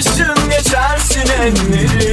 Alırsın geçersin enleri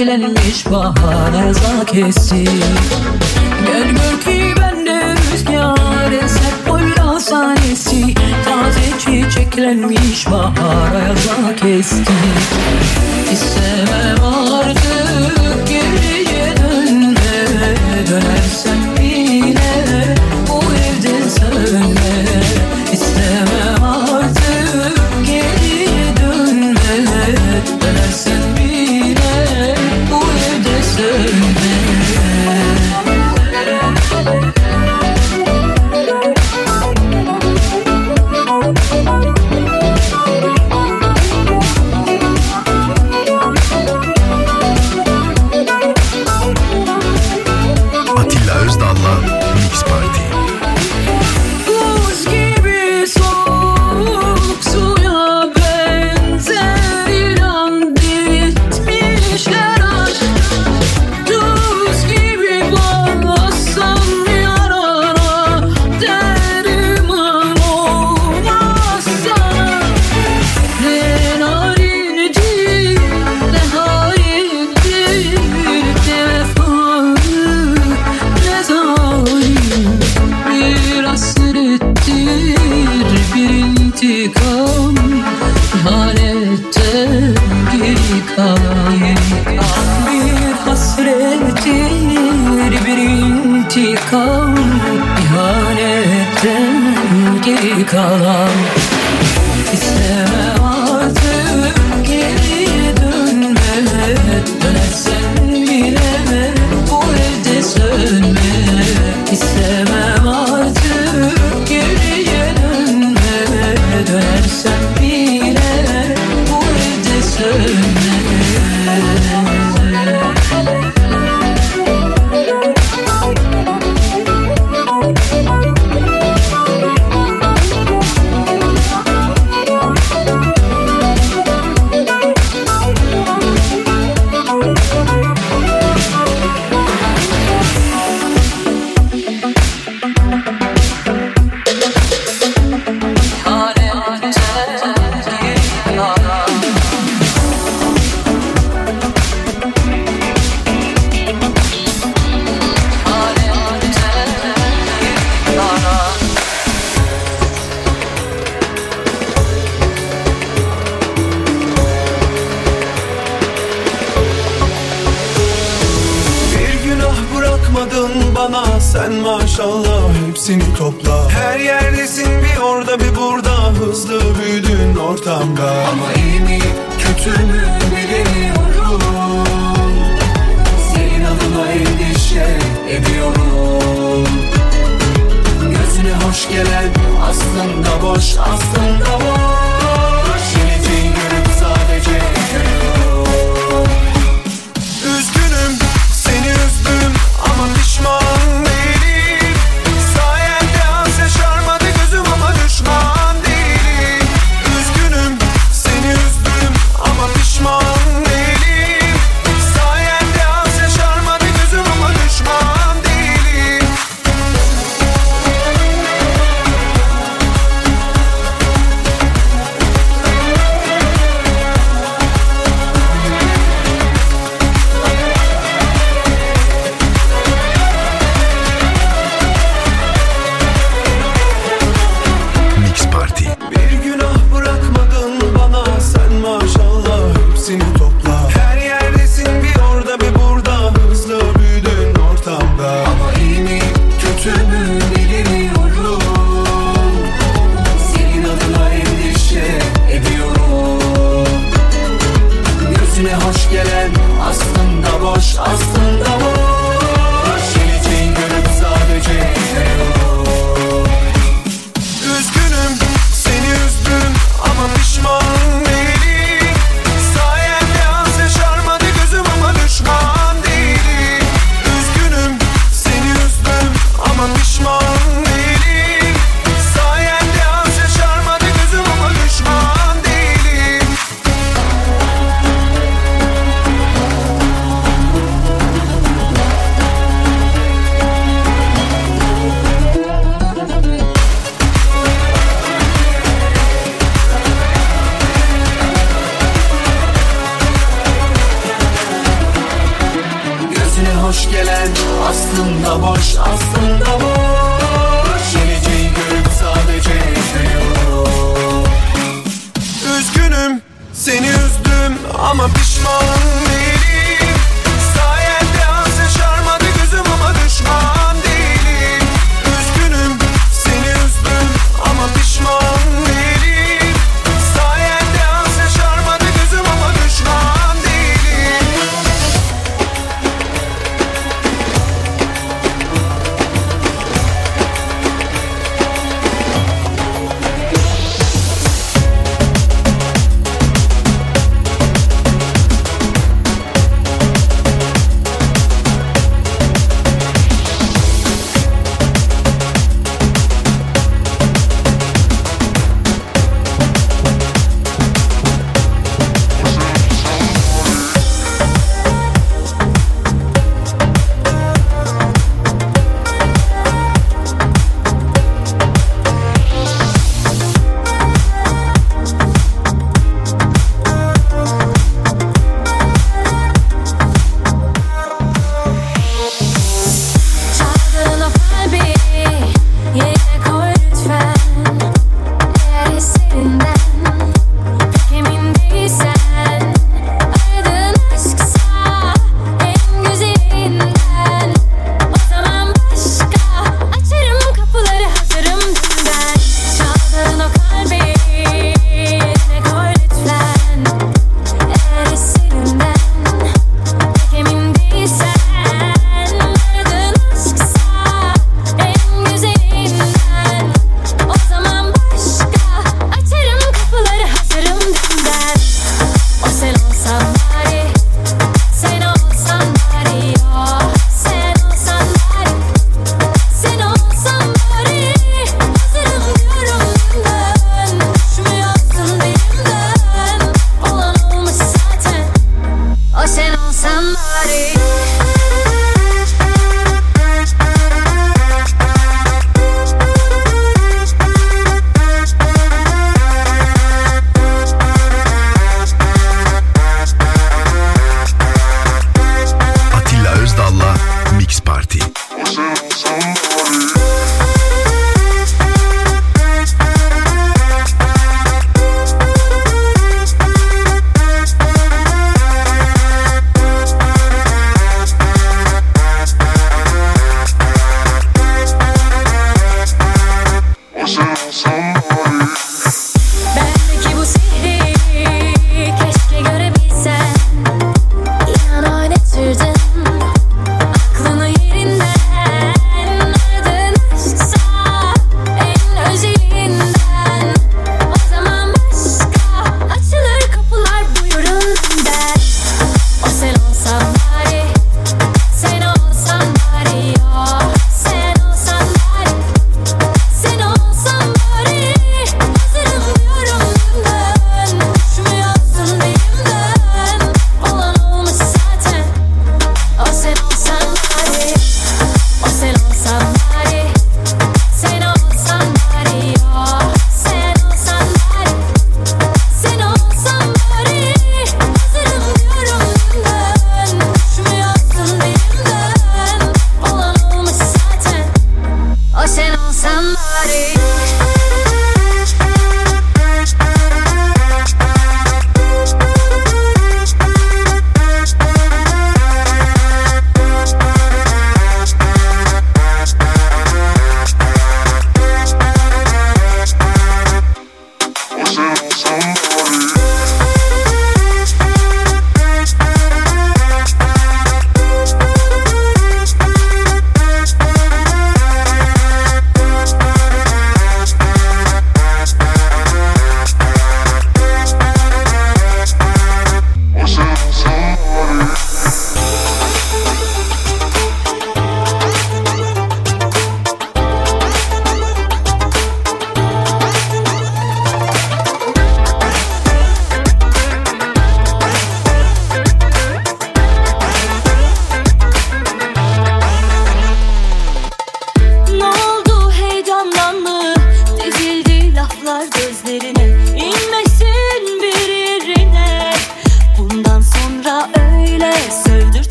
Çelenmiş bahar ezakesi Gel gör ki bende rüzgar eser boyla sanesi. Taze çiçeklenmiş bahar ezakesi İstemem artık. column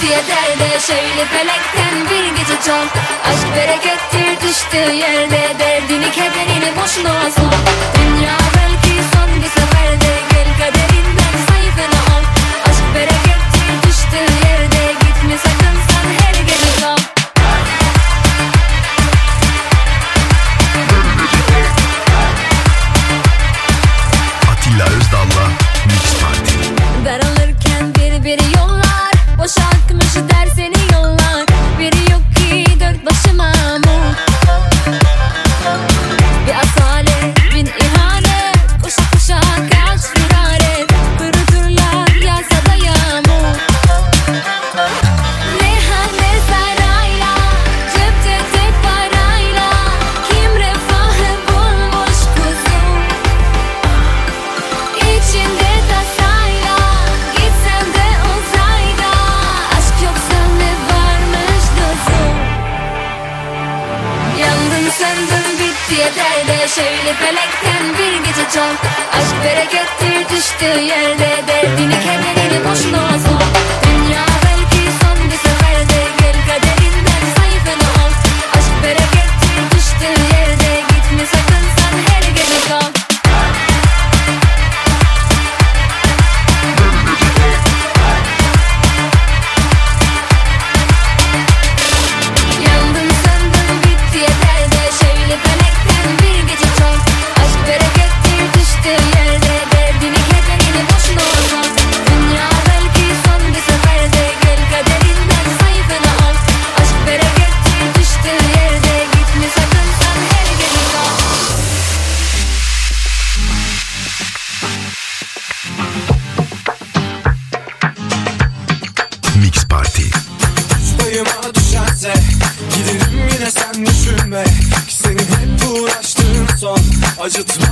diye derde Şöyle felekten bir gece çal. Aşk berekettir düştüğü yerde Derdini kederini boşuna sal. Dünya acıtma.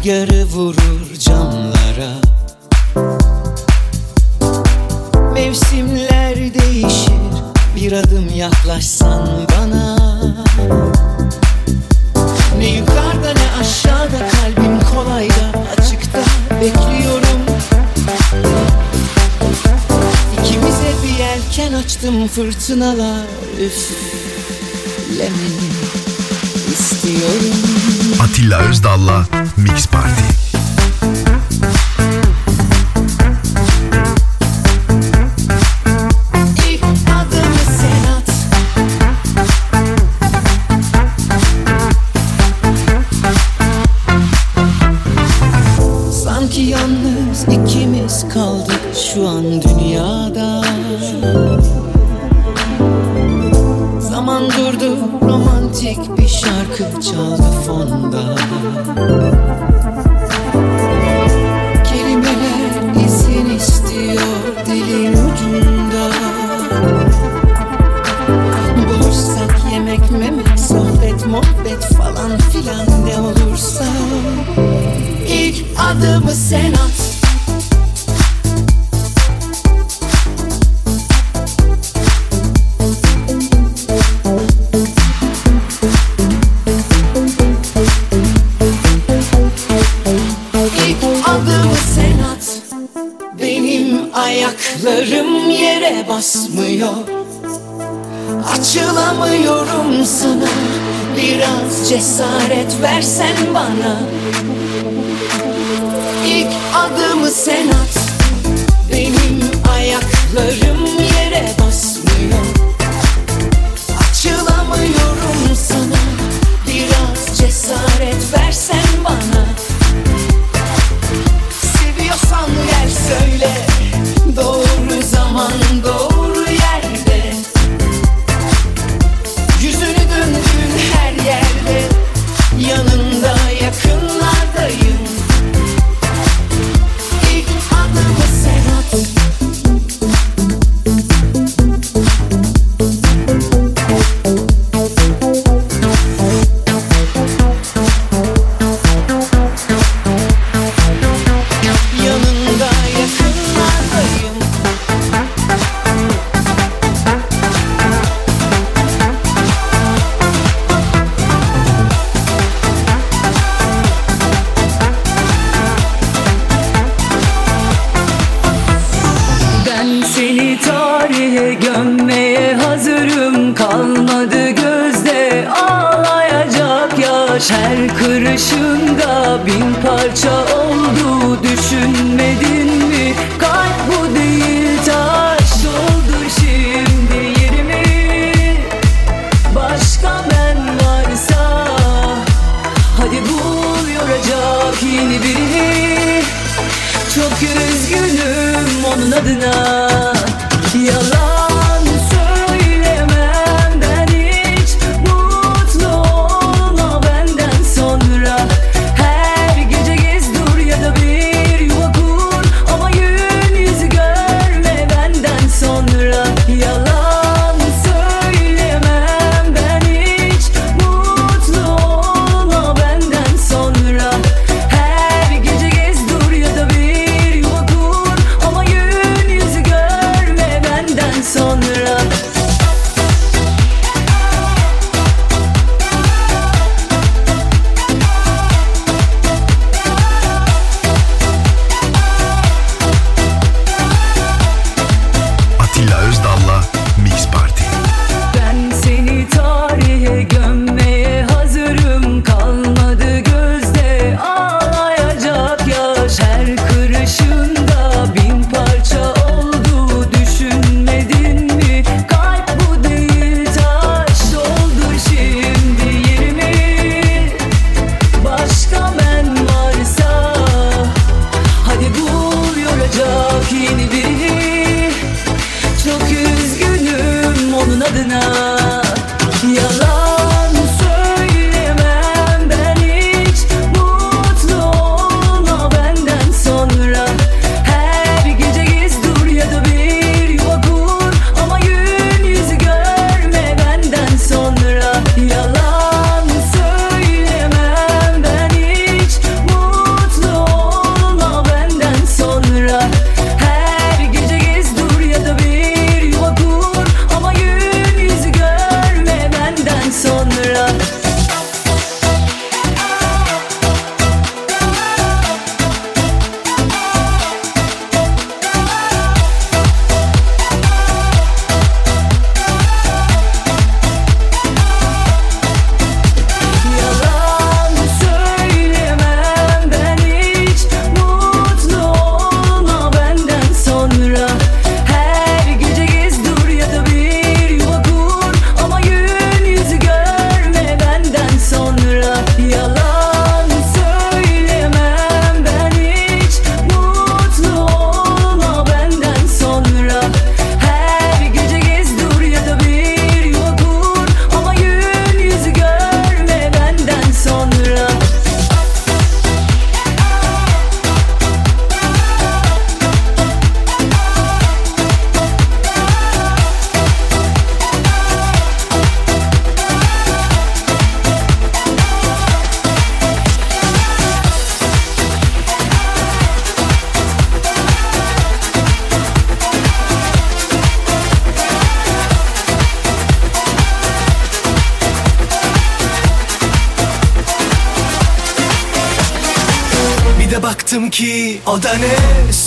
rüzgarı vurur camlara Mevsimler değişir bir adım yaklaşsan bana. Ne yukarıda ne aşağıda kalbim kolayda açıkta bekliyorum. İkimize bir yelken açtım fırtınalar üflemeni istiyorum. Atilla Özdal'la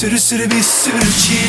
Sürü sürü bir sürü çiğ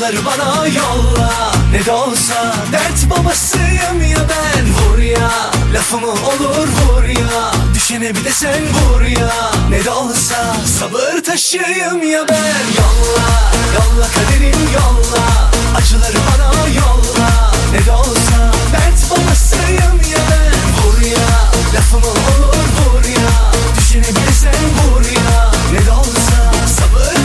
Şarkıları bana yolla. Ne de olsa dert babasıyım ya ben. Vur ya lafımı olur vur ya. Düşene bir de sen vur ya. Ne de olsa sabır taşıyım ya ben. Yolla yolla kaderim yolla. Acıları bana yolla. Ne de olsa dert babasıyım ya ben. Vur ya lafımı olur vur ya. Düşene bir de sen vur ya. Ne de olsa sabır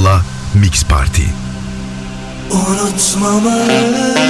Özdal'la Mix Party. Unutmamalı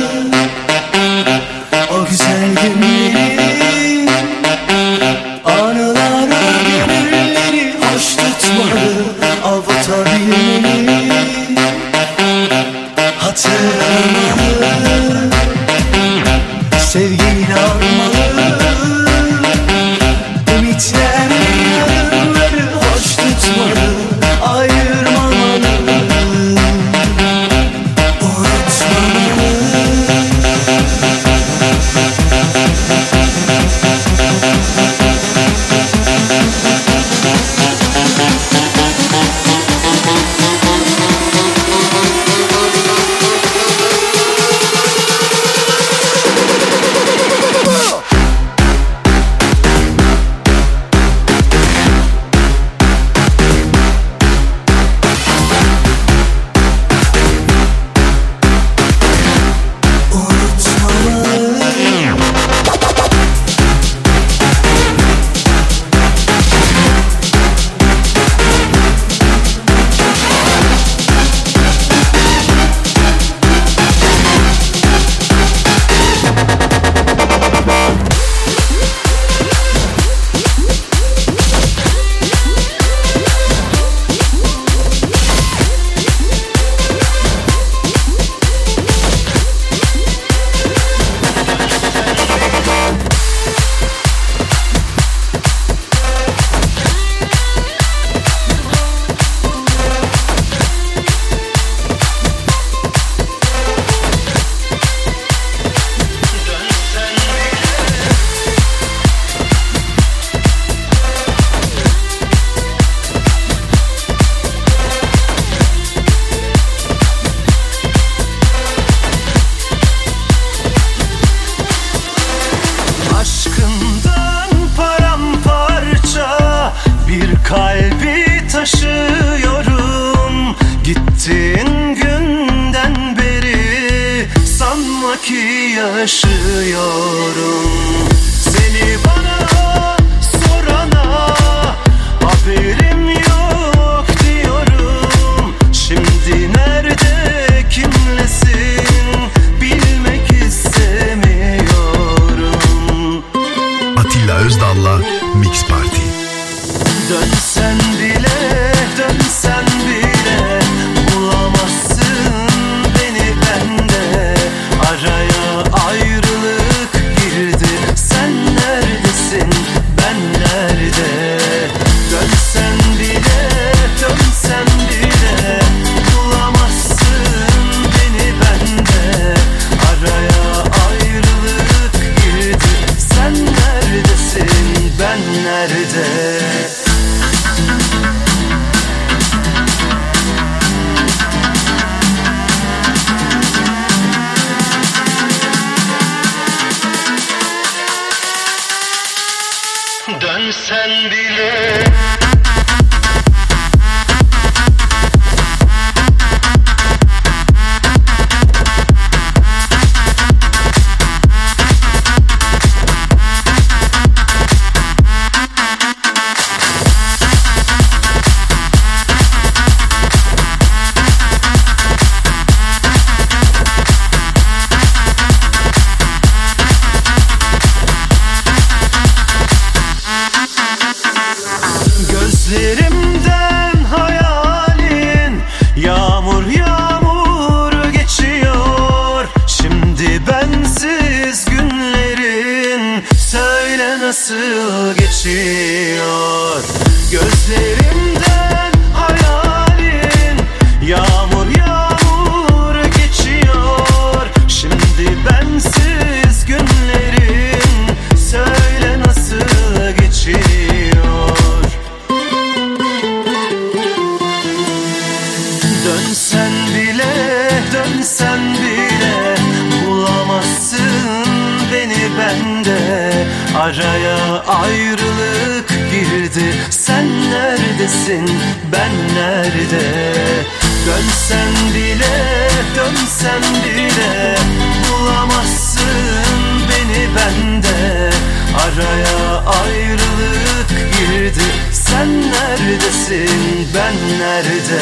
Araya ayrılık girdi. Sen neredesin, ben nerede